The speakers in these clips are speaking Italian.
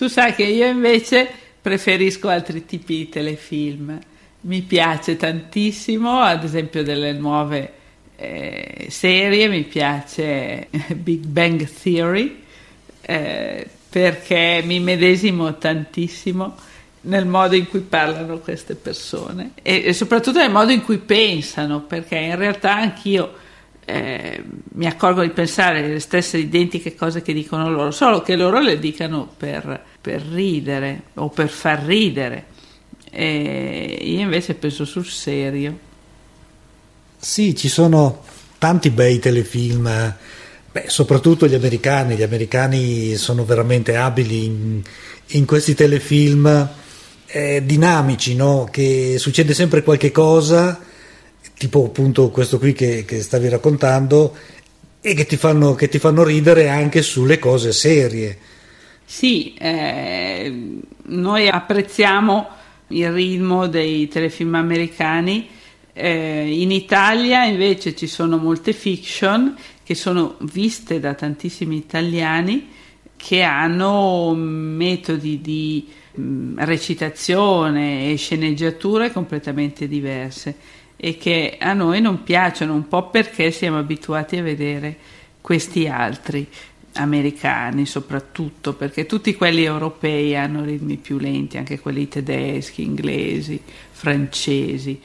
Tu sai che io invece preferisco altri tipi di telefilm. Mi piace tantissimo, ad esempio delle nuove eh, serie, mi piace Big Bang Theory, eh, perché mi medesimo tantissimo nel modo in cui parlano queste persone e, e, soprattutto nel modo in cui pensano, perché in realtà anch'io eh, mi accorgo di pensare le stesse identiche cose che dicono loro, solo che loro le dicano per, per ridere o per far ridere. E io invece penso sul serio. Sì, ci sono tanti bei telefilm, beh, soprattutto gli americani, gli americani sono veramente abili in, in questi telefilm eh, dinamici, no? che succede sempre qualche cosa, tipo appunto questo qui che, che stavi raccontando, e che ti, fanno, che ti fanno ridere anche sulle cose serie. Sì, eh, noi apprezziamo il ritmo dei telefilm americani. Eh, in Italia invece ci sono molte fiction che sono viste da tantissimi italiani che hanno metodi di mh, mm, recitazione e sceneggiature completamente diverse e che a noi non piacciono un po' perché siamo abituati a vedere questi altri americani soprattutto perché tutti quelli europei hanno ritmi più lenti anche quelli tedeschi, inglesi, francesi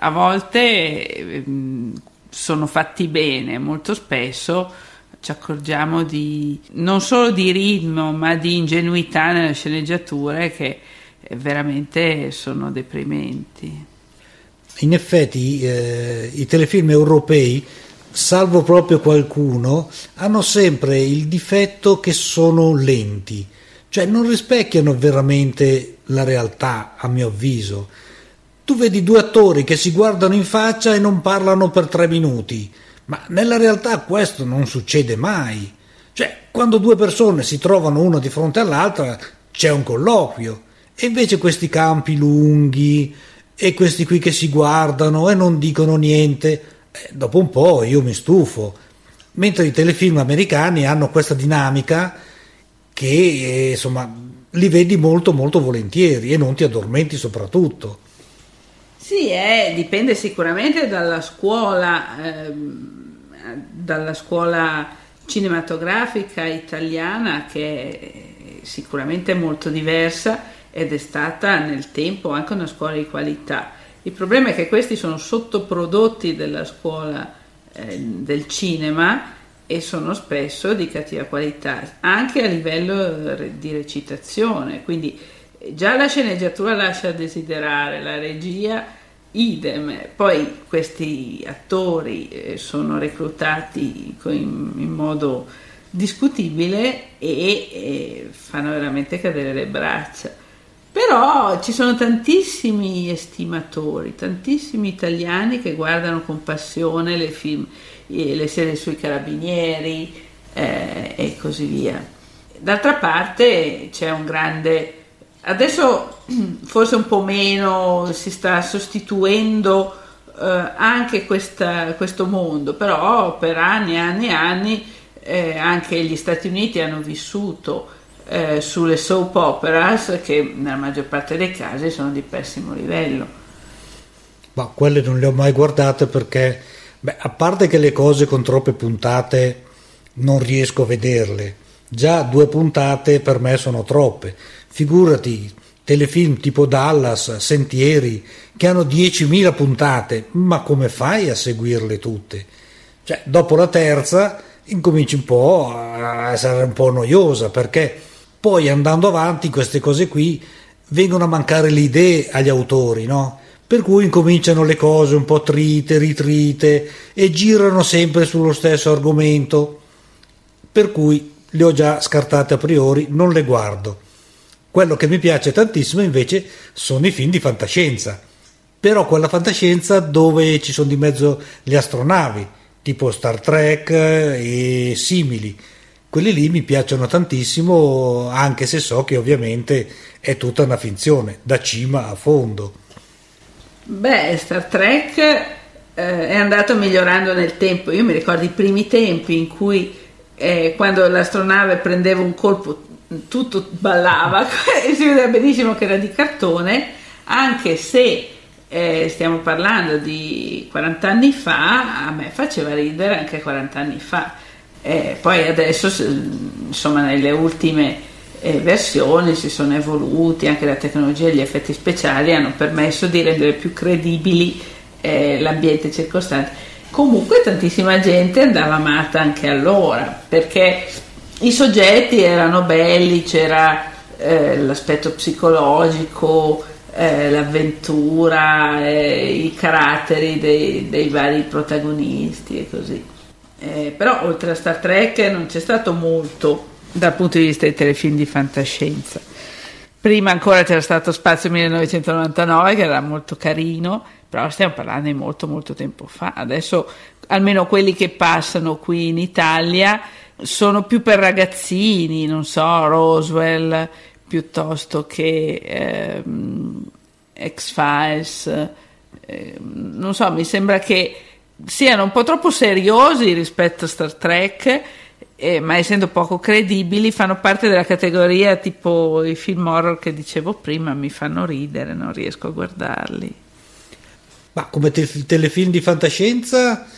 a volte ehm, sono fatti bene, molto spesso ci accorgiamo di non solo di ritmo ma di ingenuità nelle sceneggiature che veramente sono deprimenti. In effetti eh, i telefilm europei, salvo proprio qualcuno, hanno sempre il difetto che sono lenti, cioè non rispecchiano veramente la realtà a mio avviso tu vedi due attori che si guardano in faccia e non parlano per tre minuti, ma nella realtà questo non succede mai. Cioè, quando due persone si trovano una di fronte all'altra c'è un colloquio, e invece questi campi lunghi e questi qui che si guardano e non dicono niente, dopo un po' io mi stufo. Mentre i telefilm americani hanno questa dinamica che eh, insomma li vedi molto molto volentieri e non ti addormenti soprattutto. Sì, eh, dipende sicuramente dalla scuola, ehm, dalla scuola cinematografica italiana che è sicuramente molto diversa ed è stata nel tempo anche una scuola di qualità. Il problema è che questi sono sottoprodotti della scuola eh, del cinema e sono spesso di cattiva qualità, anche a livello di recitazione, quindi già la sceneggiatura lascia desiderare, la regia idem. Poi questi attori eh, sono reclutati in, modo discutibile e fanno veramente cadere le braccia. Però ci sono tantissimi estimatori, tantissimi italiani che guardano con passione le, film, le serie sui carabinieri eh, e così via. D'altra parte c'è un grande Adesso forse un po' meno si sta sostituendo eh, anche questa, questo mondo, però per anni e anni e anni eh, anche gli Stati Uniti hanno vissuto eh, sulle soap operas che nella maggior parte dei casi sono di pessimo livello. Ma quelle non le ho mai guardate perché, beh, a parte che le cose con troppe puntate non riesco a vederle, già due puntate per me sono troppe Figurati, telefilm tipo Dallas, Sentieri, che hanno 10.000 puntate, ma come fai a seguirle tutte? Cioè, dopo la terza incominci un po' a essere un po' noiosa, perché poi andando avanti queste cose qui vengono a mancare le idee agli autori, no? Per cui incominciano le cose un po' trite, ritrite e girano sempre sullo stesso argomento. Per cui le ho già scartate a priori, non le guardo. Quello che mi piace tantissimo invece sono i film di fantascienza, però quella fantascienza dove ci sono di mezzo le astronavi, tipo Star Trek e simili. Quelli lì mi piacciono tantissimo, anche se so che ovviamente è tutta una finzione, da cima a fondo. Beh, Star Trek eh, è andato migliorando nel tempo. Io mi ricordo i primi tempi in cui eh, quando l'astronave prendeva un colpo tutto ballava e si vedeva benissimo che era di cartone, anche se eh, stiamo parlando di 40 anni fa, a me faceva ridere anche 40 anni fa. Eh, poi adesso, insomma, nelle ultime eh, versioni si sono evoluti, anche la tecnologia e gli effetti speciali hanno permesso di rendere più credibili eh, l'ambiente circostante. Comunque tantissima gente andava amata anche allora, perché i soggetti erano belli, c'era eh, l'aspetto psicologico, eh, l'avventura, eh, i caratteri dei, dei, vari protagonisti e così. Eh, però oltre a Star Trek non c'è stato molto dal punto di vista dei telefilm di fantascienza. Prima ancora c'era stato Spazio 1999 che era molto carino, però stiamo parlando di molto molto tempo fa. Adesso almeno quelli che passano qui in Italia sono più per ragazzini, non so, Roswell piuttosto che ehm, X-Files, eh, non so, mi sembra che siano un po' troppo seriosi rispetto a Star Trek eh, ma essendo poco credibili fanno parte della categoria tipo i film horror che dicevo prima, mi fanno ridere, non riesco a guardarli. Ma come te- telefilm di fantascienza,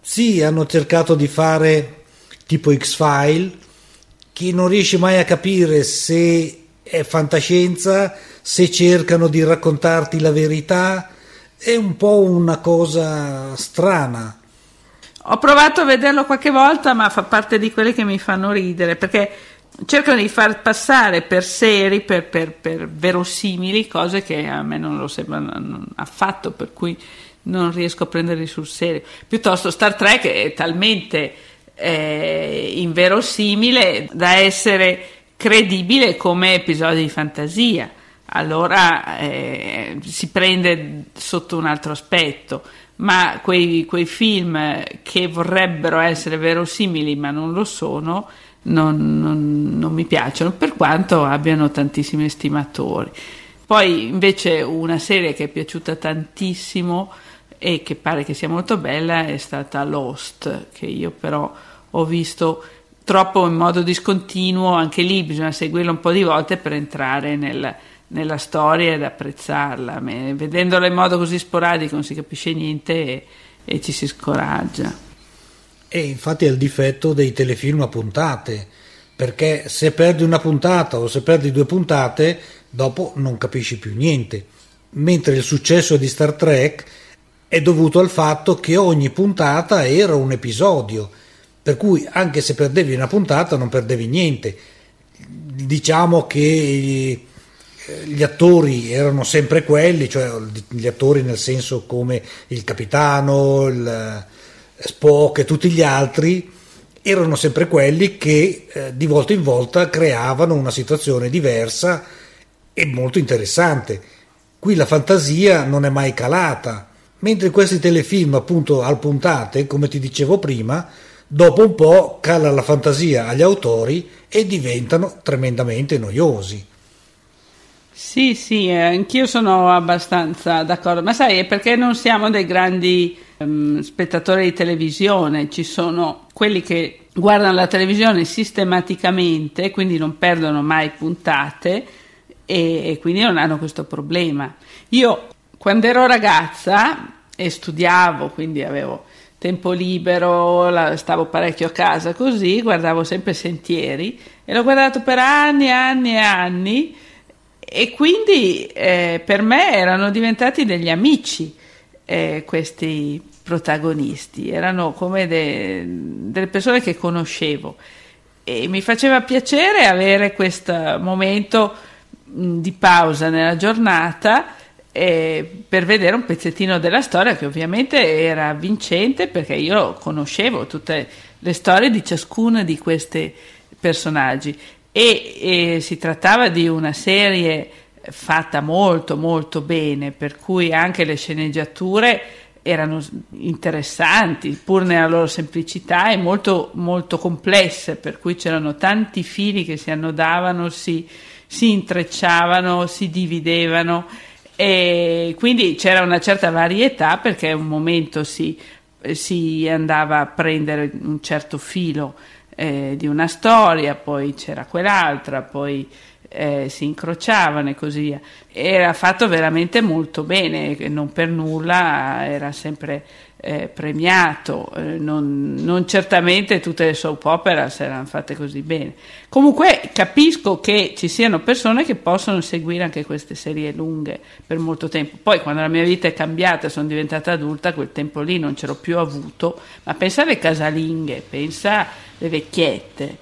sì, hanno cercato di fare tipo X-File, che non riesce mai a capire se è fantascienza, se cercano di raccontarti la verità, è un po' una cosa strana. Ho provato a vederlo qualche volta, ma fa parte di quelle che mi fanno ridere perché cercano di far passare per seri, per, per, per verosimili, cose che a me non lo sembrano affatto, per cui non riesco a prenderli sul serio. Piuttosto Star Trek è talmente eh, inverosimile da essere credibile come episodio di fantasia. Allora eh, si prende sotto un altro aspetto ma quei, quei film che vorrebbero essere verosimili ma non lo sono, non, non, non, mi piacciono, per quanto abbiano tantissimi estimatori. Poi invece una serie che è piaciuta tantissimo e che pare che sia molto bella è stata Lost, che io però ho visto troppo in modo discontinuo, anche lì bisogna seguirla un po' di volte per entrare nel, nella storia ed apprezzarla. Vedendola in modo così sporadico non si capisce niente e, e ci si scoraggia. E infatti è il difetto dei telefilm a puntate, perché se perdi una puntata o se perdi due puntate, dopo non capisci più niente. Mentre il successo di Star Trek è dovuto al fatto che ogni puntata era un episodio, per cui anche se perdevi una puntata non perdevi niente. Diciamo che gli attori erano sempre quelli, cioè gli attori nel senso come il capitano, il eh, Spock e tutti gli altri, erano sempre quelli che eh, di volta in volta creavano una situazione diversa e molto interessante. Qui la fantasia non è mai calata, mentre questi telefilm appunto al puntate, come ti dicevo prima, dopo un po' cala la fantasia agli autori e diventano tremendamente noiosi. Sì, sì, eh, anch'io sono abbastanza d'accordo, ma sai, è perché non siamo dei grandi um, spettatori di televisione, ci sono quelli che guardano la televisione sistematicamente, quindi non perdono mai puntate e, e quindi non hanno questo problema. Io quando ero ragazza e studiavo, quindi avevo tempo libero, la, stavo parecchio a casa così, guardavo sempre Sentieri e l'ho guardato per anni e anni e anni e quindi eh, per me erano diventati degli amici eh, questi protagonisti, erano come de, delle persone che conoscevo. E mi faceva piacere avere questo momento mh, di pausa nella giornata eh, per vedere un pezzettino della storia che ovviamente era vincente perché io conoscevo tutte le storie di ciascuno di questi personaggi e, e si trattava di una serie fatta molto molto bene, per cui anche le sceneggiature erano interessanti, pur nella loro semplicità e molto, molto complesse, per cui c'erano tanti fili che si annodavano, si, si intrecciavano, si dividevano. E quindi c'era una certa varietà perché un momento si, si andava a prendere un certo filo eh, di una storia, poi c'era quell'altra, poi eh, si incrociavano e così via. Era fatto veramente molto bene, non per nulla era sempre eh, premiato, eh, non, non, certamente tutte le soap opera si erano fatte così bene. Comunque capisco che ci siano persone che possono seguire anche queste serie lunghe per molto tempo. Poi quando la mia vita è cambiata, sono diventata adulta, quel tempo lì non ce l'ho più avuto, ma pensa alle casalinghe, pensa alle vecchiette